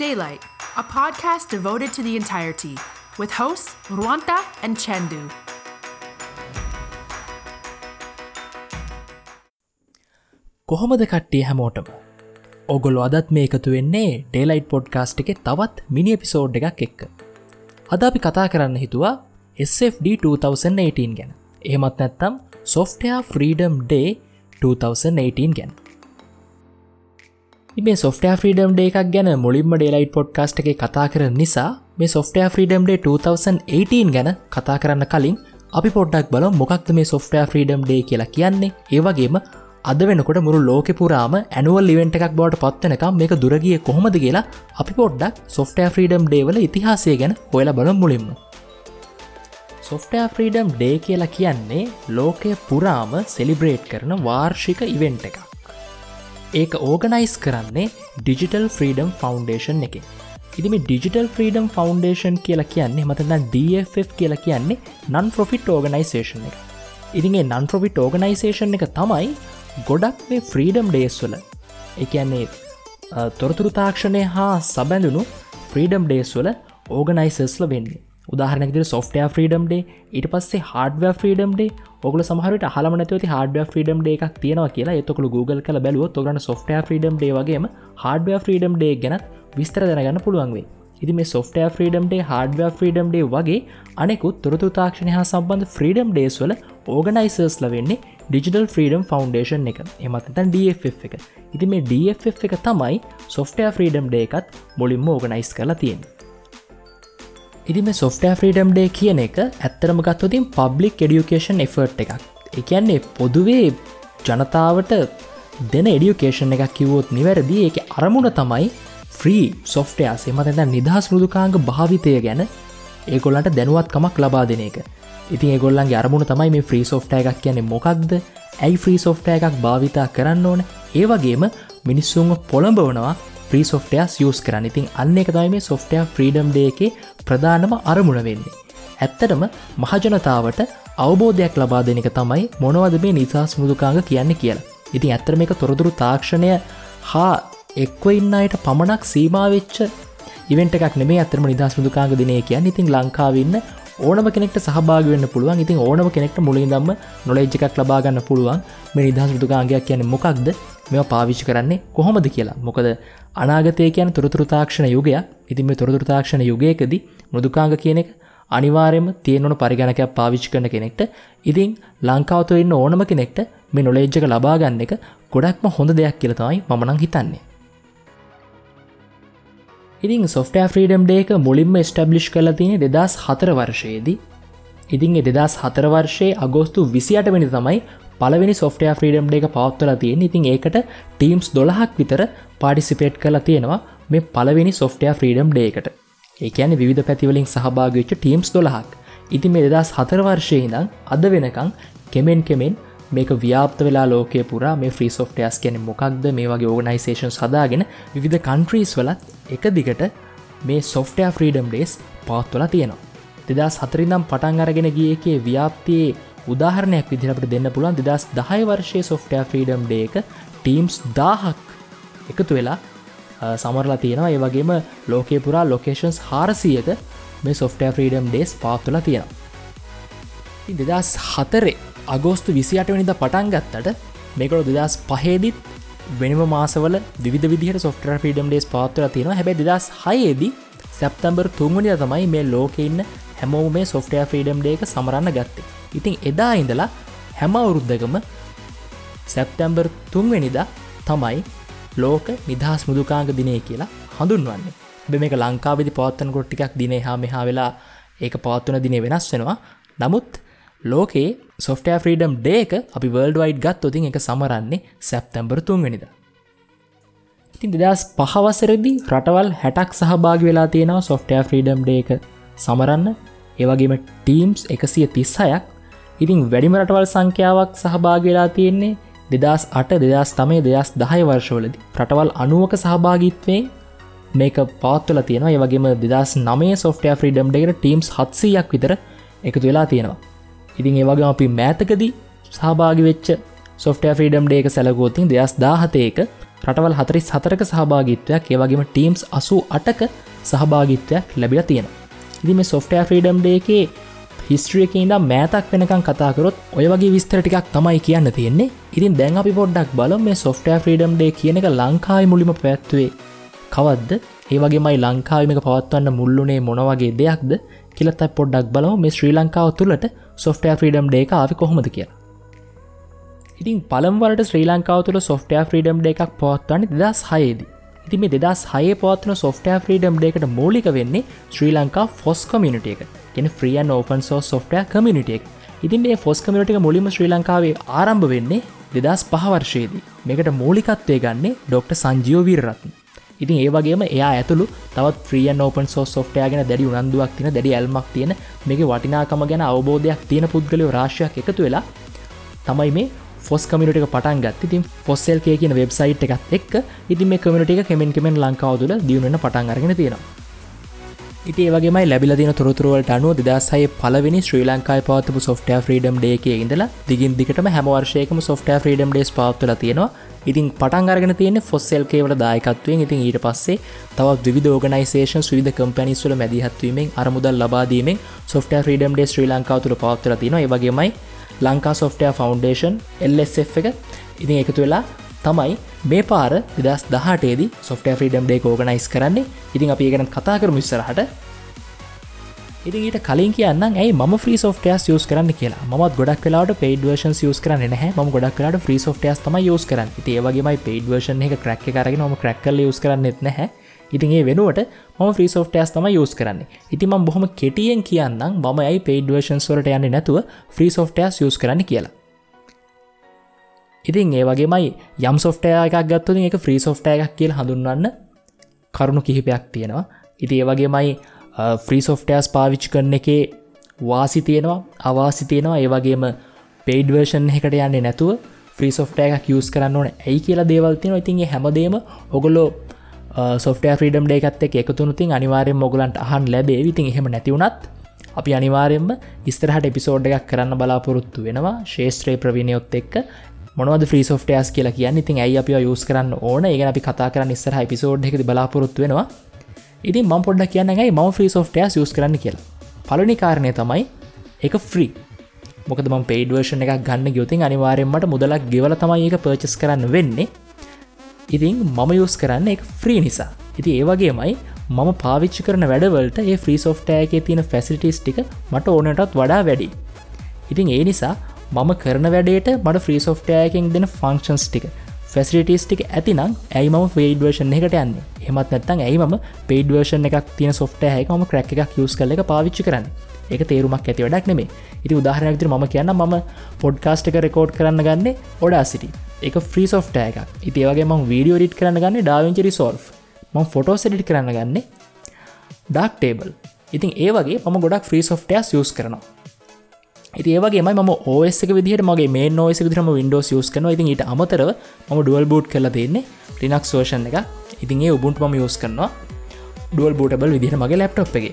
Daylight, a podcast devoted to the entirety, with hosts Ruanta and Chandu. කොහොමද කට්ටිය හැමෝටම? ඔගොලු අදත් මේ එකතු වෙන්නේ ඩේලයිට් පොඩ්කාස්ට් එක තවත් මිනි එපිසෝඩ් එකක් එක්ක. අද අපි කතා කරන්න හිතුවා SFD 2018 ගැන. එහෙමත් නැත්තම් සොෆ්ටයා ෆ්‍රීඩම් ඩේ 2018 ගැන. මේ සොෆ්ටයා ෆ්‍රීඩම් ඩේ එකක් ගැන මුලින්ම ඩේලයිට් පොඩ්කාස්ට් එක කතා කරන නිසා මේ සොෆ්ටයා ෆ්‍රීඩම් ඩේ 2018 ගැන කතා කරන්න කලින් අපි පොඩ්ඩක් බල මොකක්ද මේ සොෆ්ටයා ෆ්‍රීඩම් ඩේ කියලා කියන්නේ. ඒවගේම අද වෙනකොට මුරු ලෝක පුරාම ඇනුවල් ලිවෙන්ට එකක් බවට පත්වනකම් මේක දුරගිය කොහොමද කියලා අපි පොඩ්ඩක් සොෆ්ටෑ ෆ්‍රීඩම් ඩේවල ඉතිහාසය ගැන හොයල බල මුලින්ම. සොෆ්ටෑ ෆ්‍රීඩම් ඩේ කියලා කියන්නේ ලෝකය පුරාම සෙලිබ්‍රේට් කරන වාර්ෂික ඉවෙන්ට එකක්. ඒක ඕගනයිස් කරන්නේ ඩිජිටල් ෆ්‍රීඩම් ෆෞන්ඩේෂන් එක ඉදිම ඩිජිටල් ෆ්‍රීඩම් ෆෞන්ඩේෂන් කියලා කියන්නේ මතන්න DFF කියලා කියන්නේ නන් ප්‍රොෆිට් ඕගනයිසේෂන් එක. ඉදිගේ නන් ප්‍රොෆිට් ඕගනයිසේෂන් එක තමයි ගොඩක් මේ ෆ්‍රීඩම් ඩේස්වල එකන්නේ තොරතුරු තාක්ෂණය හා සබැඳුණු ෆ්‍රීඩම් ඩේස්වල ඕගනයිසස්ල වෙන්නේ. උදාහරනකෙ සොෆ්ටය ෆ්‍රීඩම් ඩේ ඊට පස්සේ හඩව ෆ්‍රීඩම් ේ ඔගල සමහරට හලමනතවති හඩ ෆ්‍රීඩම් ඩේ එකක් තියෙනවා කියලා. එතකළ Google කළ බැලුව තොගන සොෆ්ටය ෆ්‍රීඩම් ඩේ වගේම හඩව ෆ්‍රීඩම් ඩේ ගැනත් විස්තර දැනගන්න පුළුවන්වේ ඉදි මේ සොෆ්ටය ෆ්‍රීඩම්ඩේ හඩව ෆ්‍රීඩම්ඩේ වගේ අනෙකුත් තුරතු තාක්ෂණය හා සම්බන්ධ ෆ්‍රීඩම් ඩේස්වල ඕගනයිසර්ස්ල වෙන්නේ ඩිජිටල් ෆ්‍රීඩම් ෆෞන්ඩේෂන් එක. එමතතන් DFF එක. ඉති මේ DFF එක තමයි සොෆ්ටය ෆ්‍රීඩම් ඩේ එකත් මුලින්ම ඕගනයිස් කරලා තියෙන ඉදි මේ සොෆ්ටය ෆ්‍රීඩම් ඩේ කියන එක ඇත්තරම ගත්වතින් පබ්ලික් එඩියුකේෂන් එෆර්ට් එකක්. එකන්නේ පොදුවේ ජනතාවට දෙන එඩියුකේෂන් එකක් කිවෝත් නිවැරදි. එක අරමුණ තමයි ෆ්‍රී සොෆ්ටයා සෙමතැ නිදහස් මෘදුකාංග භාවිතය ගැන ඒගොල්ලන්ට දැනුවත්කමක් ලබා දෙන එක. ඉතින් ඒගොල්ලන්ගේ අරමුණ තමයි මේ ෆ්‍රී සෝෆ්ට එකක් කියන්නේ මොකක්ද? ඇයි ෆ්‍රී සෝෆ්ට එකක් භාවිතා කරන්න ඕන? ඒවගේම මිනිස්සුන්ව පොළඹවනවා ්‍රී සෝෆ්ටයස් යස් කරන්න ඉතින් අන්න එක තයි මේ සොෆ්ටය ෆ්‍රීඩම් ඩේ ප්‍රධානම අරමුණ වෙන්නේ. ඇත්තටම මහජනතාවට අවබෝධයක් ලබා දෙනක තමයි මොනවද මේ නිසාස් මුදුකාග කියන්න කියලා. ඉතින් ඇත්තර මේක තොරදුරු තාක්ෂණය හා එක්ව ඉන්න අයට පමණක් සීමාවෙච්ච ඉවෙන්ට එකක් නෙේ අතරම නිදහස් මුදුකාග දිනය කියන්න ඉතින් ලංකාවන්න ඕනම කෙනෙක්ට සහභාගවෙන්න පුළුවන්. ඉතින් ඕනම කෙනෙක්ට මුලින් දම්ම නොලෙජ් එකක් ලබාගන්න පුළුවන්. මේ නිදහස් මෘදුකාන්ගයක් කියන මොකක්ද? මෙ පාවිච්චි කරන්නේ කොහොමද කියලා. මොකද අනාගතය කියන තුරතුරතාක්ෂණ යුගය ඉතින් මේ තොරතුරතාක්ෂණ යුගයකද මෘදුකාංග කියන එක අනිවාරයම තියෙනවන පරිගණකයක් පාවිච්චි කරන කෙනෙක්ට. ඉතින් ලංකාවතු ඉන්න ඕනම කෙනෙක්ට මේ නොලේජ්ජක ලබාගන්න එක ගොඩක්ම හොඳ දෙයක් කියලතමයි මනං හිතන්නේ. ඉතින් සොෆ්ටය ෆ්‍රීඩම් ඩේක මුලින්ම ස්ටබ්ලිෂ් කල තියෙන දෙදස් හතර වර්ෂයේදී. ඉතින් දෙදස් හතර වර්ෂයේ අගෝස්තු විසියට වෙනි තමයි පලවෙනි සොෆ්ටය ෆ්‍රීඩම් ඩේක පවත්වල තියෙන ඉතින් ඒකට ටීම්ස් දොළහක් විතර පාඩිසිපේට් කලා තියෙනවා මේ පලවෙනි සොෆ්ටය ෆ්‍රීඩම් ඩේකට ඒකැන විධ පැතිවලින් සහභාගච්ච ටීම්ස් දොළහක්. ඉතින් මේ දෙදස් හතර වර්ෂයහිදං අද වෙනකං කෙමෙන් කෙමෙන් මේක ව්‍යාප්ත වෙලා ලෝකය පුරා මේ ෆ්‍රී සොෆ්ටයස් කියන මොකක්ද? මේ වගේ ඕගනයිසේෂන් සදාගෙන විවිධ කන්ට්‍රීස් වලත් එක දිගට මේ සොෆ්ටය ෆ්‍රීඩම් ඩේස් පවත්වල තියෙනවා. දෙදස් හතරිනම් පටන් අරගෙන ගියකේ ව්‍යාප්තියේ උදාහරණයක් විදිහට දෙන්න පුළුවන් දෙදස් දහය වර්ෂය සොෆ්ටය ෆ්‍රීඩම් ඩේ එක ටීම්ස් දාහක් එකතු වෙලා සමරලා තියෙනවා. ඒ වගේම ලෝකය පුරා ලොකේෂන්ස් හාරසියක මේ සොෆ්ටය ෆ්‍රීඩම් ඩේස් පාත්තුල තියෙනවා. දෙදස් හතරේ අගෝස්තු විසිට වනිද පටන් ගත්තට මේකට දෙදස් පහේදිත් වෙනම මාසවල විධ විදිහට සොෆ්ට ෆිඩම් ඩේස් පාත්වර තියෙන හැබැ දෙදස් හයේදී සැප්තම්බර් තුන්වනි තමයි මේ ලෝකඉන්න හැමෝ මේ සොෆ්ටය ෆ්‍රීඩම් ඩේක සමරන්න ගත්තේ. ඉතින් එදා ඉඳලා හැම අවුරුද්ධකම සැප්තැම්බර් තුන්වෙනිදා තමයි ලෝක නිදහස් මුදුකාංග දිනය කියලා හඳුන්වන්නේ. බ මේක ලංකාවිදි පවත්තන කොට්ටිකක් දිනේ හා මෙහා වෙලා ඒක පවත්වන දිනේ වෙනස් වෙනවා. නමුත් ලෝකේ සොෆ්ටය ෆ්‍රීඩම් ඩේක අපි වර්ල්ඩ වයිඩ් ගත් ොතින් එක සමරන්නේ සැප්තැම්බර් තුන්වෙනිද ඉතින් දෙදස් පහවසරදි රටවල් හැටක් සහභාග වෙලා තියෙනවා සොෆ්ටය ෆ්‍රීඩම් ඩේක සමරන්න. ඒවගේම ටීම්ස් එකසිය තිස්සයක් ඉතින් වැඩිම රටවල් සංඛ්‍යාවක් සහභාග වෙලා තියෙන්නේ දෙදස් අට දෙදස් තමයි දෙදස් දහය වර්ෂවලදි. රටවල් අනුවක සහභාගිත්වේ මේක පාත්වල තියෙනවා. ඒවගේම දෙදස් නමේ සොෆ්ටය ෆ්‍රීඩම් ඩේකට ටීම්ස් හත්සයක් විතර එකතු වෙලා තියෙනවා. ඉතින් ඒවගේ අපි මෑතකදී සහභාගි වෙච්ච සොෆ්ටය ෆ්‍රීඩම් ඩේක සැලගෝතින් දෙස් දාහතයක රටවල් හතරිස් හතරක සහභාගිත්වයක් ඒවගේම ටීම්ස් අසු අටක සහභාගිත්වයක් ලැබිල තියෙන ඉදි මේ සොෆ්ටෑ ෆ්‍රීඩම් ඩේකේ හිස්ට්‍රියක ඉඳම් මෑතක් වෙනකං කතාකරොත් ඔය වගේ විස්තර ටිකක් තමයි කියන්න තියෙන්නේ. ඉතින් දැන් අපි පොඩ්ඩක් බල මේ සොෆ්ටෑ ෆ්‍රීඩම් ඩේ කියන එක ලංකායි මුලිම පැත්වේ කවද්ද? ඒවගේමයි ලංකාවිමක පවත්වන්න මුල්ලුනේ මොනවගේ දෙයක්ද? කියලත් පොඩ්ඩක් බලව මේ ශ්‍රී ලංකාව තුළට සොෆ්ටෑ ෆ්‍රීඩම් ඩේ ආවි කොහොමද කියලා. ඉතින් පළම්වලට ශ්‍රී ලංකාව තුළ සොෆ්ටෑ ෆ්‍රීඩම් ඩේ එකක් පවත්වන්න දෙදස් හයේදී. ඉති මේ දෙදස් හය පවත්වන සොෆ්ටෑ ෆ්‍රීඩම් ඩේකට මූලික වෙන්නේ ශ්‍රී ලංකා ෆොස් කමියනිට එක. ගෙන ්‍රියන් ඕපන් සෝ සොෆ්ටය කමිනිටෙක් ඉතින් මේ ෆොස් කමිනිටික මුලිම ශ්‍රී ලංකාවේ ආරම්භ වෙන්නේ දෙදස් පහවර්ෂයේදී මේකට මූලිකත්වය ගන්නේ ඩොක්ට සංජියෝ වීරරත්න. ඉතින් ඒවගේම එයා ඇතුළු තවත් ්‍රියන් ඕපන් සෝ සොෆ්ටයාගෙන දැඩි උනන්දුවක් තින දැඩි ඇල්මක් තියෙන මේක වටිනාකම ගැන අවබෝධයක් තියෙන පුද්ගලයෝ රාශයක් එකතු වෙලා තමයි මේ ෆොස් කමිටක පටන් ගත් ඉතින් ෆොස්සල් කිය කියන වෙබ්සයිට් එකත් එක් ඉති මේ කමිට එක කෙමෙන් කෙමෙන් ලංකාව තුළ දියුණන පටන් අරගෙන තියෙනවා. ඉති ඒවගේමයි ලැබිල දින තොරතුරුවලට අනුව දෙදසය පලවෙනි ශ්‍රී ලංකායි පවත්පු සොෆ්ටය ්‍රීඩම් ඩේක ඉඳලා දිගින් දිගටම හැමවර්ෂයකම සොෆ්ටය ්‍රීඩම් ඩේස් පවත්වල තියෙනවා. ඉතින් පටන් අරගෙන තියෙන ෆොස්සෙල් කේවට දායකත්වයෙන්. ඉතින් ඊට පස්සේ තවත් විධ ෝගනයිසේෂන් විධ කම්පැනිස්වල මැදිහත්වීමෙන් අරමුදල් ලබාදීමෙන් සොෆ්ටය ්‍රීඩම් ඩේ ශ්‍රී ලංකාව තුළ පවත්වල තියෙනවා ඒවගේමයි ලංකා සොෆ්ටය ෆවන්ඩේෂන් එල්F එක. ඉතින් එකතු වෙලා තමයි මේ පාර දෙදස් දහටේදී සොෆ්ට ්‍රීඩම් ඩේ ෝගනයිස් කරන්නේ. ඉතින් අපි ගැන කතා කරම විස්සරහට ඉතින් ඊට කලින් කියන්න ඇයි ම ්‍රී සෝට්ටයස් යස් කරන්න කියලා? මත් ගොඩක් වෙලාට පේඩ වර්ෂන් යස් කරන්න හැ ම ගොඩක් කලාට ්‍රී සෝට්ටයස් තම යස් කරන්න. ඒවගේමයි පේඩ වර්ෂන් එක ක්‍රක් කරගෙන ම ක්‍රක්කල යස් කරන්නෙත් නැහැ. ඉතින් ඒ වෙනුවට ම ්‍රී සෝට්ටයස් තම යස් කරන්න. ඉතිම බොහොම කෙටියෙන් කියන්නම් මම ඇයි පේඩ වර්ෂන් සොලට යන්න නැතුව ්‍රී සෝට්ටයස් යස් කරන්න කියලා? ඉතින් ඒ වගේමයි යම් සොෆ්ටය එකක් ගත්තුතින් එක ෆ්‍රී සොෆ්ටය එකක් කියල් හඳුන්වන්න කරුණු කිහිපයක් තියෙනවා. ඉති ඒ වගේමයි ෆ්‍රී සොෆ්ටයස් පාවිච් කරන එකේ වාසි තියෙනවා අවාසි තියෙනවා. ඒ වගේම පේඩවර්ෂන් එකට යන්නේ නැතුව ෆ්‍රී සොෆ්ටය එකක් යස් කරන්න ඕන. ඇයි කියලා දේවල්තින ඉතින්ගේ හැමදේම ඔගොලෝ සොෆ්ටය ්‍රීඩම් ඩේකත් එක එකතුනුතින් අනිවාරයෙන් මොගලන්ට අහන් ලැබේ විතින් එහෙම නැතිවුණත් අපි අනිවාරයෙන්ම ඉස්තරහට එපිසෝඩ් එකක් කරන්න බලාපොරොත්තු වෙනවා. ශේෂත්‍රය ප්‍රවිණයොත් එක්ක මොනවද ්‍රී සෝට්ටයස් කියලා කියන්න. ඉතින් ඇයි අපි යස් කරන්න ඕන? ඒ අපි කතා කරන්න ඉස්සර පිසෝඩ් එක බලාපොරොත්තු වෙනවා. ඉතින් ම පොඩ්ඩ කියන්නයි ම ්‍රී සෝට්ටයස් යස් කරන්න කියලා. පලනි කාරණය තමයි එක ෆ්‍රී මොකද ම පේඩ වර්ෂණ එකක් ගන්න ගයොතින් අනිවාරෙන්මට මුදලක් ගෙවල තමයි ඒක පර්චස් කරන්න වෙන්නේ. ඉතින් මම යස් කරන්න එක ෆ්‍රී නිසා. ඉති ඒවගේමයි මම පාවිච්චි කරන වැඩවලට ඒ ෆ්‍රී සෝෆ්ටෑගේ තියෙන ෆැසිටිස් ටික මට ඕනටත් වඩා වැඩි ඉතින් ඒ නිසා මම කරන වැඩේට මට ෆ්‍රී සෝෆ්ටයකින් දෙන ෆංක්ෂන්ස් ටික ෆැසිටිස් ටික ඇතිනම් ඇයි ම ෆේඩ වර්ෂන් එකට යන්න? හෙමත් නැත්තන් ඇයි ම පේඩ වර්ෂන් එකක් තියෙන සොෆ්ටයකම ක්‍රක් එකක් යස් කල එක පාවිච්චි කරන්න? එක තේරුමක් ඇති වැඩක් නෙමේ ඉති උදාහරනක්තර ම කියන්න ම පොඩ්කාස්ට එක රෙකෝඩ් කරන්න ගන්න ඔඩා සිටි එක ෆ්‍රී සෝෆ්ටය එකක් ඉතිවගේ ම වීඩියෝ රිට් කරන්න ගන්න ඩාවිචරි සෝල් ම ෆොටෝ සෙඩිට කරන්න ගන්නේ ඩක් ටේබල් ඉතින් ඒවගේ මම ගොඩක් ෆ්‍රී සෝෆ්ටයස් යස් කරනවා. ඉති ඒවගේ ම ඕස් එක විදිහට මගේ මේ නෝස විදිරම වින්ඩෝස් යස් කන ඉතින් ඊට අමතරව ම ඩුවල් බූට් කලා තියන්නේ ලිනක් සෝෂන් එක ඉතින් ඒ උබුන්ට ම යස් කරනවා ඩුවල් බූටබල් විදිහ මගේ ලැප්ටොප් එක.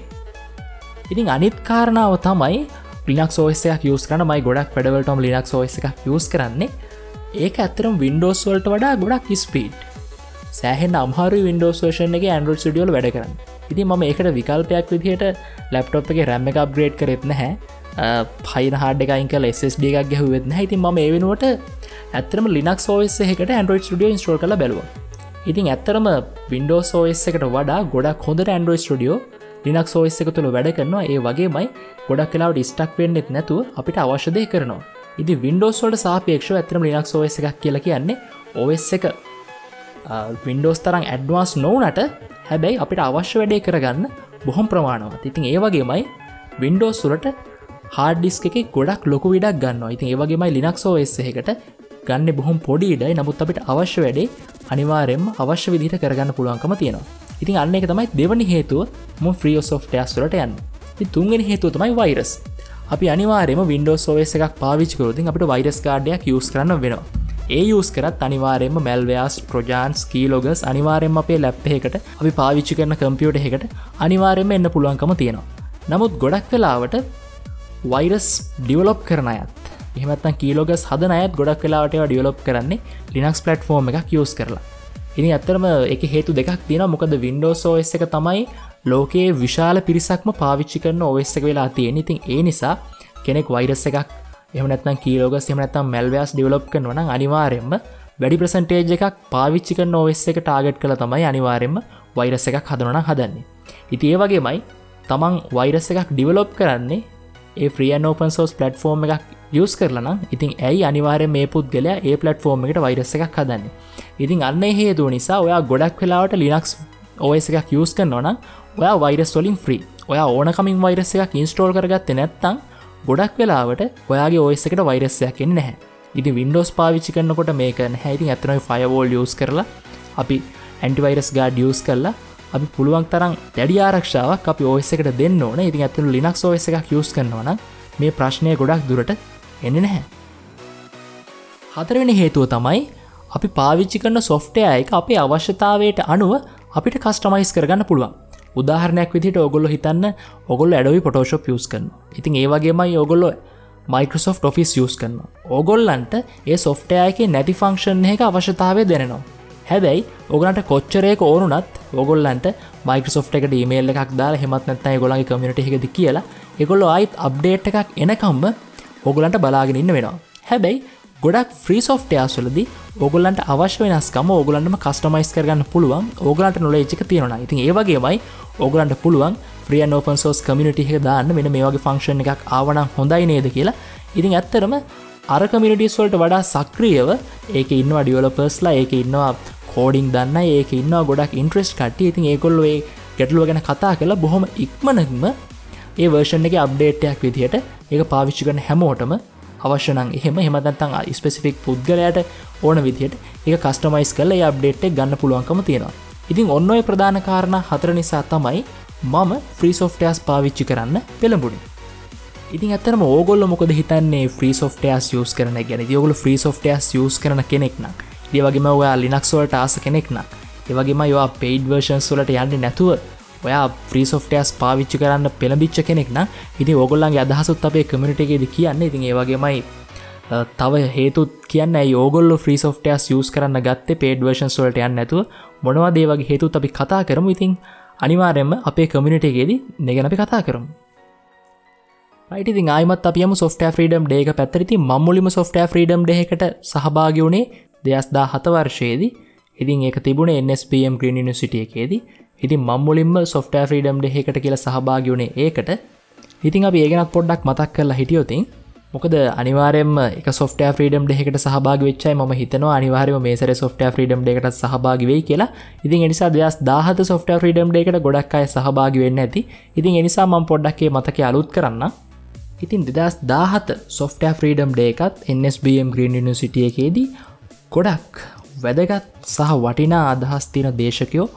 ඉතින් අනිත් කාරණාව තමයි ලිනක් සෝසයක් යස් කරන මයි ගොඩක් පඩවලටම ලිනක් සෝස එක යස් කරන්නේ. ඒක ඇතරම් වින්ඩෝස් වල්ට වඩා ගොඩක් ස්පීට් සෑහෙන් අම්හරු වින්ඩෝස් වේෂන් එක ඇන්ඩරෝඩ් ඩියෝල වැඩ කරන්න. ඉති ම ඒකට විකල්පයක් විදිහට ලැප්ටොප් එක රැම්ම එක අප්ග්‍රේඩ් කරෙත්න හැ පයින හාඩ එකයින් කල SSD එකක් ගැහුවෙත්න ඉතින් ම ඒ වෙනුවට ඇතරම ලිනක් සෝස් එකට Android Studio ඉස්ටෝල් කළ බැලුව. ඉතින් ඇත්තරම Windows සෝස් එකට වඩා ගොඩක් හොඳ Android Studio ලිනක් සෝස් එක තුළ වැඩ කරනවා. ඒ වගේමයි ගොඩක් කලාවට ස්ටක් වෙන්නෙත් නැතුව අපිට අවශ්‍යදය කරනවා. ඉදි Windows වලට සාපේක්ෂ ඇතරම ලිනක් සෝස් එකක් කියලා කියන්නේ OS එක Windows තරම් ඇඩ්වාන්ස් නොවනට හැබැයි අපිට අවශ්‍ය වැඩේ කරගන්න බොහොම ප්‍රමාණවත්. ඉතින් ඒ වගේමයි Windows සුලට හාඩිස්ක එක ගොඩක් ලොකු විඩක් ගන්න ඉතින් ඒවගේමයි ලිනක්සෝ එස් එකට ගන්න බොහොම පොඩිඩයි නමුත් අපිට අවශ්‍ය වැඩේ අනිවාරෙන්ම අවශ්‍ය විදිට කරගන්න පුළුවන්කම තියෙනවා. ඉතින් අන්න එක තමයි දෙවනි හේතුව ම ්‍රියෝ සෝෆ්ටයස්වලට යන්න. තුන්ගෙන හේතුව තමයි වෛරස් අපි අනිවාරම වින්ඩෝ සෝවස් එකක් පාවිච්කරෝතින් අපට වෛරස් කාඩයක් යස් කරන්න වෙනවා. ඒ යස් කරත් අනිවාරෙන්ම මැල්වයාස් ප්‍රජාන්ස් කීලෝගස් අනිවාරෙන් අපේ ලැප්හකට අපි පාවිච්චි කරන කම්පියෝට එකට අනිවාරෙන්ම එන්න පුළුවන්කම තියෙනවා. නමුත් ගොඩක් වෙලාවට වෛරස් ඩියවලොප් කරන අයත්. එහමත්තන් කීලෝගස් හද අයත් ගොඩක් කලාට ඩියවලොප් කරන්නේ ලිනක්ස් පලට්ෆෝර්ම් එකක් යස් කරලා. ඉනි ඇත්තරම එක හේතු දෙකක් තියෙන මොකද වින්ඩෝස් ෝස් එක තමයි ලෝකයේ විශාල පිරිසක්ම පාවිච්චි කරන ඔස් එක වෙලා තියෙන ඉතින් ඒ නිසා කෙනෙක් වෛරස් එකක් එමනත්න කීලෝග සමනත්තම් මැල්වස් ඩිවලප් කරනවන අනිවාරෙන්ම වැඩි ප්‍රසන්ටේජ් එකක් පාවිච්චි කරන ඔස් එක ටාගට් කළ තමයි අනිවාරෙන්ම වෛරස එකක් හදනන හදන්නේ. ඉති ඒ වගේමයි තමන් වෛරස එකක් ඩිවලොප් කරන්නේ ඒ ්‍රියන් ඕපන් සෝස් පලටෆෝර්ම් එකක් යස් කරලන ඉතින් ඇයි අනිවාරය මේ පුද්ගලයා ඒ පලටෆෝර්ම් එකට වෛරස එකක් හදන්නේ? ඉතින් අන්න හේතුව නිසා ඔයා ගොඩක් වෙලාවට ලිනක්ස් ඔස් එකක් යස් කරනවන ඔයා වෛරස් වලින් ෆ්‍රී ඔයා ඕනකමින් වෛරස එකක් ඉන්ස්ටෝල් කරගත්ත නැත්තං ගොඩක් වෙලාවට ඔයාගේ ඔස් එකට වෛරස්සයක් එන්නේ නැහැ. ඉති වින්ඩෝස් පාවිච්චි කරනකොට මේක හැයිති ඇතනයි ෆයවෝල් යස් කරලා අපි ඇන්ටිවෛරස් ගාඩ යස් කරලා අපි පුළුවන් තරම් දැඩි ආරක්ෂාවක් අපි ඔස් එකට දෙන්න ඕන. ඉතින් ඇතුළු ලිනක්ස් ඔස් එකක් යස් කරනවන මේ ප්‍රශ්නය ගොඩක් දුරට එන්න නැහැ. හතරවෙනි හේතුව තමයි අපි පාවිච්චි කරන සොෆ්ටය එක අපේ අවශ්‍යතාවයට අනුව අපිට කස්ටමයිස් කරගන්න පුළුවන්. උදාහරණයක් විදිට ඔගොල්ල හිතන්න ඔගොල් ඇඩවි පොටෝශප් යස් කන්න ඉතින් ඒවගේමයි ඔගොල්ලො මයිකෝසෝ් ොෆිස් යස් කරන්න ඔගොල්ලන්ට ඒ සොෆ්ටය එක නැති ෆංක්ෂන් එක අවශ්‍යතාවය දෙනවා හැබැයි ඔගලන්ට කොච්චරයක ඕනුනත් ඔගොල්ලන්ට මයිකෝසෝ් එකට ඊමේල් එකක් දාලා හෙමත් නැත්තයි ගොලගේ කමිට එකද කියලා එකොල්ල අයිත් අප්ඩේට් එකක් එනකම්ම ඔගොලන්ට බලාගෙන ඉන්න වෙනවා. හැබැයි ගොඩක් ෆ්‍රී සෝෆ්ටයාස්වලද ඔගොල්ලන්ට අවශ්‍ය වෙනස්කම ඔගලන්ටම කස්ටමයිස් කරගන්න පුළුවන් ඕගලන්ට නොලේජික තියෙනවා ඉතින් ඒවගේමයි ඔගලන්ට පුළුවන් ්‍රියන් ඕපන් සෝස් කමිනිට එක දාන්න මෙන මේ වගේ ෆංක්ෂන් එකක් ආවන හොඳයි නේද කියලා. ඉතින් ඇත්තරම අර කමිනිටිස්වල්ට වඩා සක්‍රියව ඒක ඉන්නවා ඩියවලපර්ස්ලා ඒක ඉන්නවා කෝඩිං දන්න ඒක ඉන්නවා ගොඩක් ඉන්ට්‍රෙස්් කට්ටිය. ඉතින් ඒකොල්ලේ ගැටලුව ගැන කතා කලා බොහොම ඉක්මනක්ම ඒ වර්ෂන් එක අප්ඩේට්යක් විදිහට ඒක පාවිච්චි කරන හැමෝටම අවශ්‍යනං එහෙම. හෙමදත්තං ස්පෙසිෆික් පුද්ගලයට ඕන විදිහට එක කස්ටමයිස් කල අප්ඩේට් ගන්න පුළුවන්කම තියෙනවා. ඉතින් ඔන්න ඔය ප්‍රධාන කාරණ හතර නිසා තමයි මම ෆ්‍රී සෝෆ්ටයස් පාවිච්චි කරන්න පෙළඹුණි ඉතින් අතරම ඕගොල්ල මොකද හිතන්නේ ෆ්‍රී සෝෆ්ටයස් යස් කරන ගැන? යගොල ෆ්‍රී සෝෆ්ටයස් යස් කරන කෙනෙක්නක් ඒවගේම ඔයා ලිනක්ස්වලට ආස කෙනෙක්නක් ඒවගේම යවා පේඩ් වර්ෂන්ස් වලට යන්න නැතුව ඔයා ෆ්‍රී සෝෆ්ටයස් පාවිච්චි කරන්න පෙළබිච්ච කෙනෙක්න ඉති ඔගොල්ලන්ගේ අදහසුත් අපේ කමිටේද කියන්න. ඉතින් ඒවගේමයි තව හේතුත් කියන්න යෝගොල්ල ්‍රී සෝෆ්ටයස් යස් කරන්න ගත්ත පේඩ් වර්ෂන් සොලට යන්න ඇතුව මොනවා දේවගේ හේතුත් අපි කතා කරමු. ඉතින් අනිවාරෙන්ම අපේ කමිනිටේගේදී නෙගෙන අපි කතා කරමු. යිති ආයමත් අපියම සොෆ්ට ්‍රීඩම් ඩේක පැත්තරති මම්මුලිම සොෆ්ට ්‍රීඩම් ඩෙකට සහභාග වුණේ දෙයස්දා හත වර්ෂයේදී ඉතින් ඒක තිබුණ NSPM ග්‍රීන් නිසිටියකේදී ඉතින් මම්මුලින්ම සොෆ්ට ්‍රීඩම් ඩෙකට කියලා සහභාග වුණේ ඒකට. ඉතින් අප ඒගෙනත් පොඩ්ඩක් මතක් කරලා හිටියෝතින් මොකද අනිවාරෙන්ම එක සොෆ්ට ්‍රීඩම් දෙකට සහභාග වෙච්චයි ම හිතනවා අනිවාරම මේසර සොෆ්ට ්‍රීඩම් දෙකට සහභාගවේ කියලා. ඉතින් එනිසා දෙස් දාහත සොෆ්ට ්‍රීඩම් දෙකට ගොඩක් අය සහභාග වෙන්න ඇති. ඉතින් එනිසා මම් පොඩ්ඩක්ේ මතක අලුත් කරන්න ඉතින් දෙදස් දාහත සොෆ්ට ්‍රීඩම් ඩේකත් NSBM ග්‍රීන් නිසිටිය එකේදී ගොඩක් වැදගත් සහ වටිනා අදහස් තින දේශකයෝ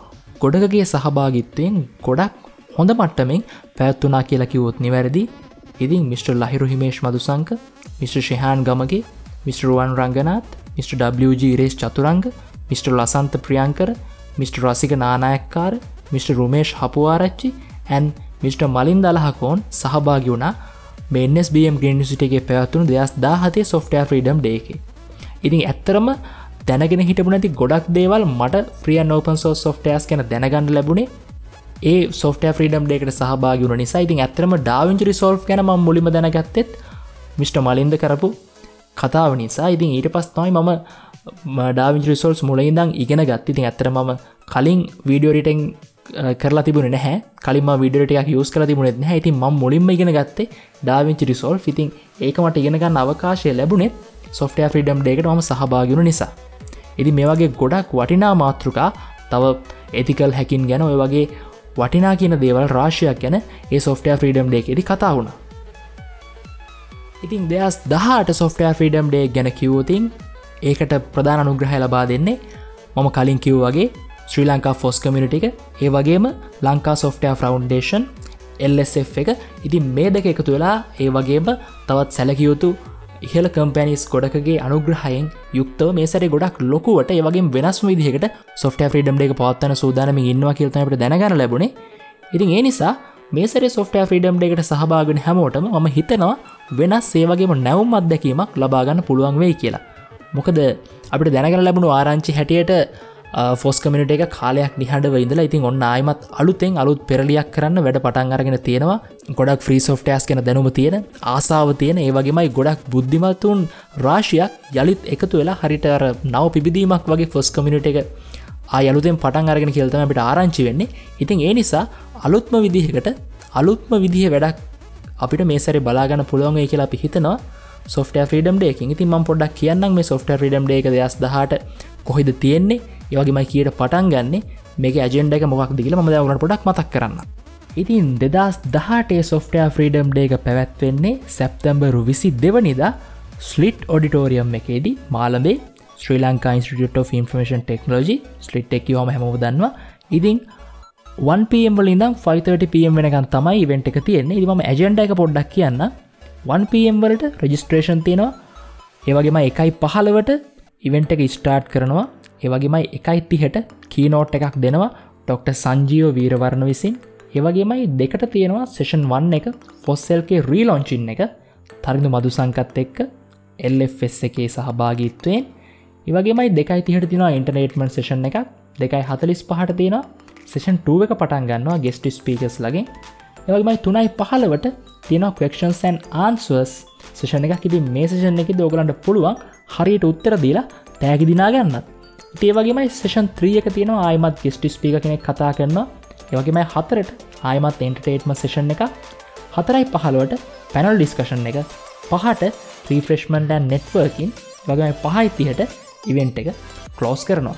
ගොඩකගේ සහභාගිත්වයෙන් ගොඩක් හොඳ මට්ටමෙන් පැත්තුනා කියලා කිවොත් නිවැරදි ඉතින් මිට. ලහිරු හිමේශ් මදුසංක මිට. ශිහාන් ගමගේ මිස්ටරුවන් රංගනාත් මිට. WG රේස් චතුරංග මිට. ලසන්ත ප්‍රියංකර මිට. රසික නානායක්කාර මිට. රුමේෂ් හපුවාරච්චි ඇන් මිට. මලින් දලහකෝන් සහභාගි වුණා මෙන්ස්BM ග්‍රීනිසිටගේ පැවත්තුන දෙස් දාහතේ සොෆ්ටය ්‍රීඩම් ඩේක ඉතින් ඇත්තරම දැනගෙන හිටපු නැති ගොඩක් දේවල් මට ්‍රිය නෝපන් සෝ සොෆ්ටයස් කෙන දැනගන්න ලැබුණේ. ඒ සොෆ්ට ෆ්‍රීඩම් ඩේකට සහභාගුණ නිසා ඉතින් ඇතරම ඩාවිංචි රිසෝල්් ගැන ම මුලිම දැනගත්තෙත් මිට. මලින්ද කරපු කතාව නිසා. ඉතින් ඊට පස් තමයි මම ඩාවිංච රිසෝල්ස් මුලයිඉදං ඉගෙන ගත්තිතින් ඇතර මම කලින් වීඩියෝරිටෙන් කරලා තිබුණ නැහැ. කලිම විඩියටයක් යස් කර තිබුණෙත් හැ ඉතින් ම මුලින්ම ඉගෙන ගත්තේ ඩාවිංචි රිසෝල් ඉතින් ඒකමට ඉගෙනගන්න අවකාශය ලැබුණෙත් සොෆ්ටය ෆ්‍රීඩම් ඩේකට ම සහභාගුණු නිසා. ඉදි මේ වගේ ගොඩක් වටිනා මාතෘකා තව එතිකල් හැකින් ගැන ඔය වගේ වටිනා කියන දේවල් රාශයක් ගැන ඒ සොෆ්ටය ෆ්‍රීඩම් ඩේ එඩි කතා වුණ. ඉතින් දෙස් දහට සොෆ්ටය ෆ්‍රීඩම් ඩේ ගැන කිවෝතින් ඒකට ප්‍රධාන අනුග්‍රහය ලබා දෙන්නේ මම කලින් කිව් වගේ ශ්‍රී ලංකා ෆොස් කමිනිට එක. ඒ වගේම ලංකා සොෆ්ටය ෆ්‍රවන්ඩේෂන් LSF එක. ඉතින් මේ දෙක එකතු වෙලා ඒ වගේම තවත් සැලකියයුතු ඉහල කම්පැනිස් ගොඩකගේ අනුග්‍රහයෙන් යුක්තව මේ සැරි ගොඩක් ලොකුවට ඒවගේ වෙනස් විදිහකට සොෆ්ට ්‍රීඩම් එක පවත්වන සූදානම ඉන්නවා කියතනට දැනගන ලැබුණේ. ඉතින් ඒ නිසා මේසර සොෆ්ට ්‍රීඩම් එකට සහභාගෙන හැමෝටම ම හිතනවා වෙනස් සේවගේම නැවම් අත්දැකීමක් ලබාගන්න පුළුවන් වෙයි කියලා. මොකද අපට දැනගන ලැබුණු ආරංචි හැටියට ෆොස් කමිට එක කාලයක් නිහඬ ඉදලා ඉතින් ඔන්න ආයමත් අලුතෙන් අලුත් පෙරලියක් කරන්න වැඩ පටන් අරගෙන තියෙනවා. ගොඩක් ෆ්‍රී සෝෆ්ටස් කෙන දැනුම තියෙන ආසාාව තියෙන ඒවගේමයි ගොඩක් බුද්ධිමත්තුන් රාශයක් යළිත් එකතු වෙලා හරිට අර නව පිබිදීමක් වගේ ෆොස් කමිට එක අයලුතෙන් පටන් අරගෙන කියල්තම අපිට ආරංචි වෙන්නේ. ඉතින් ඒ නිසා අලුත්ම විදිහකට අලුත්ම විදිහ වැඩක් අපිට මේ සැරි බලාගන්න පුළුවන් කියලා අපි හිතනවා. සොෆ්ට ්‍රීඩම් ඩේකින් ඉතින් ම පොඩක් කියන්න මේ සොෆ්ට ්‍රීඩම් ඩේක දස් දහට කොහෙද තියෙන්නේ? ඒවගේමයි කියට පටන් ගන්න මේක ඇජෙන්ඩ එක මොක් දිගල ම දවුණට පොඩක් මතක් කරන්න. ඉතින් දෙදස් දහටේ සොෆ්ට ්‍රීඩම් ඩේක පැවැත්වෙන්නේ සැප්තැම්බරු විසි දෙවනිදා ස්ලිට් ඔඩිටෝරියම් එකේදී Malabe Sri Lanka institute of Information technology SLIIT එකවම හැමෝ දන්නවා. ඉතින් 1පම් වලින්දම් 530පම් වෙනකන් තමයි ඉවෙන්ට එක තියෙන්නේ. ඉදිම ඇජෙන්ඩ එක පොඩ්ඩක් කියන්න 1පම් වලට රජිස්ට්‍රේෂන් තියෙනවා. ඒවගේම එකයි පහලවට ඉවෙන්ට එක ස්ටාර්ට් කරනවා. ඒවගේමයි එකයි තිහට කීනෝට් එකක් දෙනවා ඩොක්ට සංජීව වීරවරණ විසින්. ඒවගේමයි දෙකට තියෙනවා සෙෂන් වන්න එක ෆොස්සල්ගේ රීලොංචින් එක. තරිඳු මදු සංකත් එක්ක එල්ස් එකේ සහභාගිත්වයෙන්. ඒවගේමයි දෙකයි තිහට තිනවා ඉන්ටර්නේට්මන් සේෂන් එක දෙකයි හතලිස් පහට තියෙනවා සේෂන් 2 එක පටන් ගන්නවා ගෙස්ට ස්පීකස් ලගේ ඒවගේමයි තුනයි පහලවට තියෙන ක්වක්ෂන්සන් ආන්ස්වර්ස් සේෂණ එකක්. ඉති මේ සේෂන් එක දෝගලන්ට පුළුවන් හරියට උත්තර දීලා තෑගි දිනා ගන්නත්. ඒවගේමයි සේෂන් ත්‍රිය එක තියෙනවා ආයමත් ගෙස්ට ස්පීක කෙනෙක් කතා කරනවා. ඒවගේමයි හතරට ආයමත් එන්ටර්ටේට්ම සේෂන් එක හතරයි පහළුවට පැනල් ඩිස්කෂන් එක. පහට ්‍රීෆ්‍රෙශ්මන්ටන් නෙට්වර්කින් වගේම පහයිතිහට ඉවෙන්ට් එක කලෝස් කරනවා.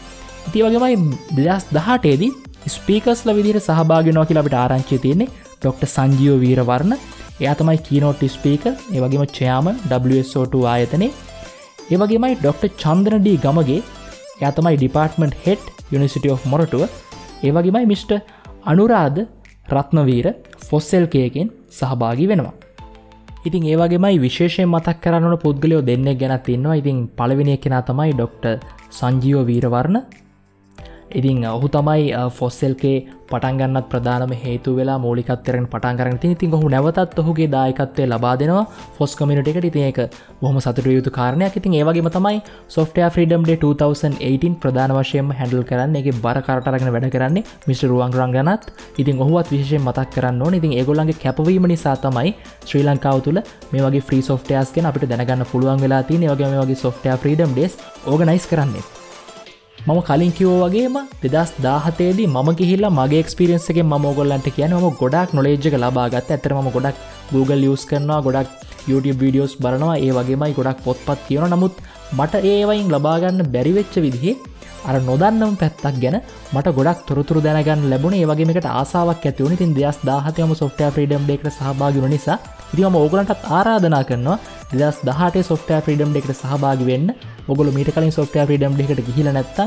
ඉති වගේමයි දෙදස් දහටේදී ස්පීකස්ල විදිර සහභාගෙනෝ කියලා අපිට ආරංචි තියන්නේ ඩොක්ට සංජීව වීරවරණ. එයා තමයි කීනෝට් ස්පීක ඒවගේම චයාම WSO2 ආයතනේ ඒවගේමයි ඩොක්ට චන්ද්‍රඩී Gamage ඇතමයි department head university of Moratuwa ඒවගේමයි mister Anuradha Ratnaweera ෆොස්සෙල්කයකෙන් සහභාගි වෙනවා. ඉතින් ඒවගේමයි විශේෂය මතක් කරන්නන පුද්ගලයෝ දෙන්න ගැන තින්නවා ඉතින් පළවෙනි කෙනා තමයි ඩොක්ට සංජීව වීරවරණ. ඉතින් ඔහු තමයි ෆොස්සෙල්කේ පටන්ගන්නත් ප්‍රධානම හේතු වෙලා මෝලිකත්තරෙන් පටන් කරන ති ඉතින් ඔහු නැවතත් ඔහුගේ දායකත්වය ලබා දෙනවා ෆොස් කමිට එකට. ඉතින් එක බොහම සතුට යුතු කාරණයක්. ඉතින් ඒවගේම තමයි සොෆ්ටය ්‍රීඩම්ඩේ 2018 ප්‍රධාන වශයෙන් හැඩල් කරන්න. එක බර කරටරගෙන වැඩ කරන්නේ මිට රුවන් රංගනත් ඉතින් ඔහුවත් විශෂය මතක් කරන්න ඕන. ඉතින් ඒගොල්ලන්ගේ කැපවීම නිසා තමයි ශ්‍රී ලංකාව තුළ මේ වගේ ්‍රී සෝෆ්ටයස්ගෙන අපිට දැනගන්න පුළුවන් වෙලා තිය වගේ වගේ සොෆ්ටය ්‍රීඩම් ඩේස් ඕගනයිස් කරන්නේ. මම කලින් කිවෝ වගේම දෙදස් දාහතේදී මම ගිහිල්ලා මගේ එක්ස්පිරියන්සගේ ම ගොල්ලන්ට කියන ම ගොඩක් නොලේජ්ක ලබාගත් ඇතරම ගොඩක් Google ලියස් කරනවා ගොඩක් YouTube වීඩියෝස් බලනවා. ඒ වගේමයි ගොඩක් පොත්පත් කියවන නමුත් මට ඒවයින් ලබාගන්න බැරිවෙච්ච විදිහේ අර නොදන්නම් පැත්තක් ගැන මට ගොඩක් තොරතුර දැනගන්න ලැබුණ ඒවගේමට ආසාාවක් ඇතිවුණ තින් දෙස් දාහතයම සොෆ්ට ්‍රීඩම් ෙක්ට සහභාගන නිසා ඉතිම ඕගලන්ටත් ආරාධනා කරනවා දෙදස් දහට සොෆ්ට ්‍රීඩම් එකට සහභාගි වෙන්න. ඔගොල මීට කලින් සොෆ්ට ්‍රීඩම් එකට ගිහිල නැත්ත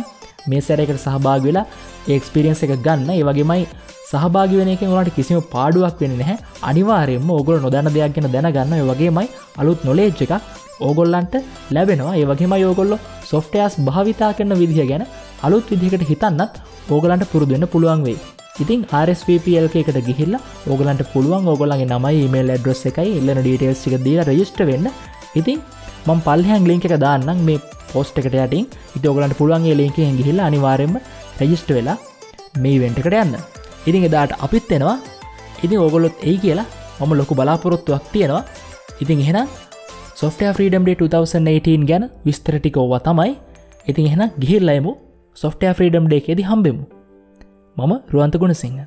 මේ සැරකට සහභාග වෙලා ඒක්ස්පිරියන්ස එක ගන්න. ඒවගේමයි සහභාග වෙනක ඔලට කිසිම පාඩුවක් වෙන්න නැහැ. අනිවාරයෙන්ම ඔගොල නොදන්න දෙයක් ගැන දැනගන්න. වගේමයි අලුත් නොලේජ් එක ඕගොල්ලන්ට ලැබෙනවා. ඒවගේම යෝගොල්ලො සොෆ්ටයස් භාවිතා කරන විදිහ ගැන අලුත් විදිහකට හිතන්නත් ඕගලන්ට පුරුදුවෙන්න පුළුවන් වෙයි. ඉතින් RSPPL එකට ගිහිල්ලා ඕගලන්ට පුළුවන් ඕගොලගේ නමයි මේල් ඇඩ්‍රස් එකයි එල්ලන ඩීටේල්සික දීල රජිස්ට වෙන්න. ඉතින් මං පල්හන් ලින්ක එක දාන්නම් මේ පෝස්ට එකට යටින්. ඉති ඔගලන්ට පුළුවන්ගේ ලින්ක ගිහිල්ල අනිවාරෙන්ම රජිස්ට වෙලා මේ වෙන්ටකට යන්න. ඉතින් එදාට අපිත් එෙනවා. ඉතින් ඔගොලොත් ඒ කියලා මම ලොකු බලාපොරොත්තුවක් තියෙනවා. ඉතින් එහෙනම් සොෆ්ට ්‍රීඩම්ඩේ 2018 ගැන විස්තරටිකෝව තමයි. ඉතින් එහෙන ගිහිල්ලයමු සොෆ්ට ්‍රීඩම් ඩේ එකෙදි හම්බෙමු. මම රුවන්තගුණ සිංහ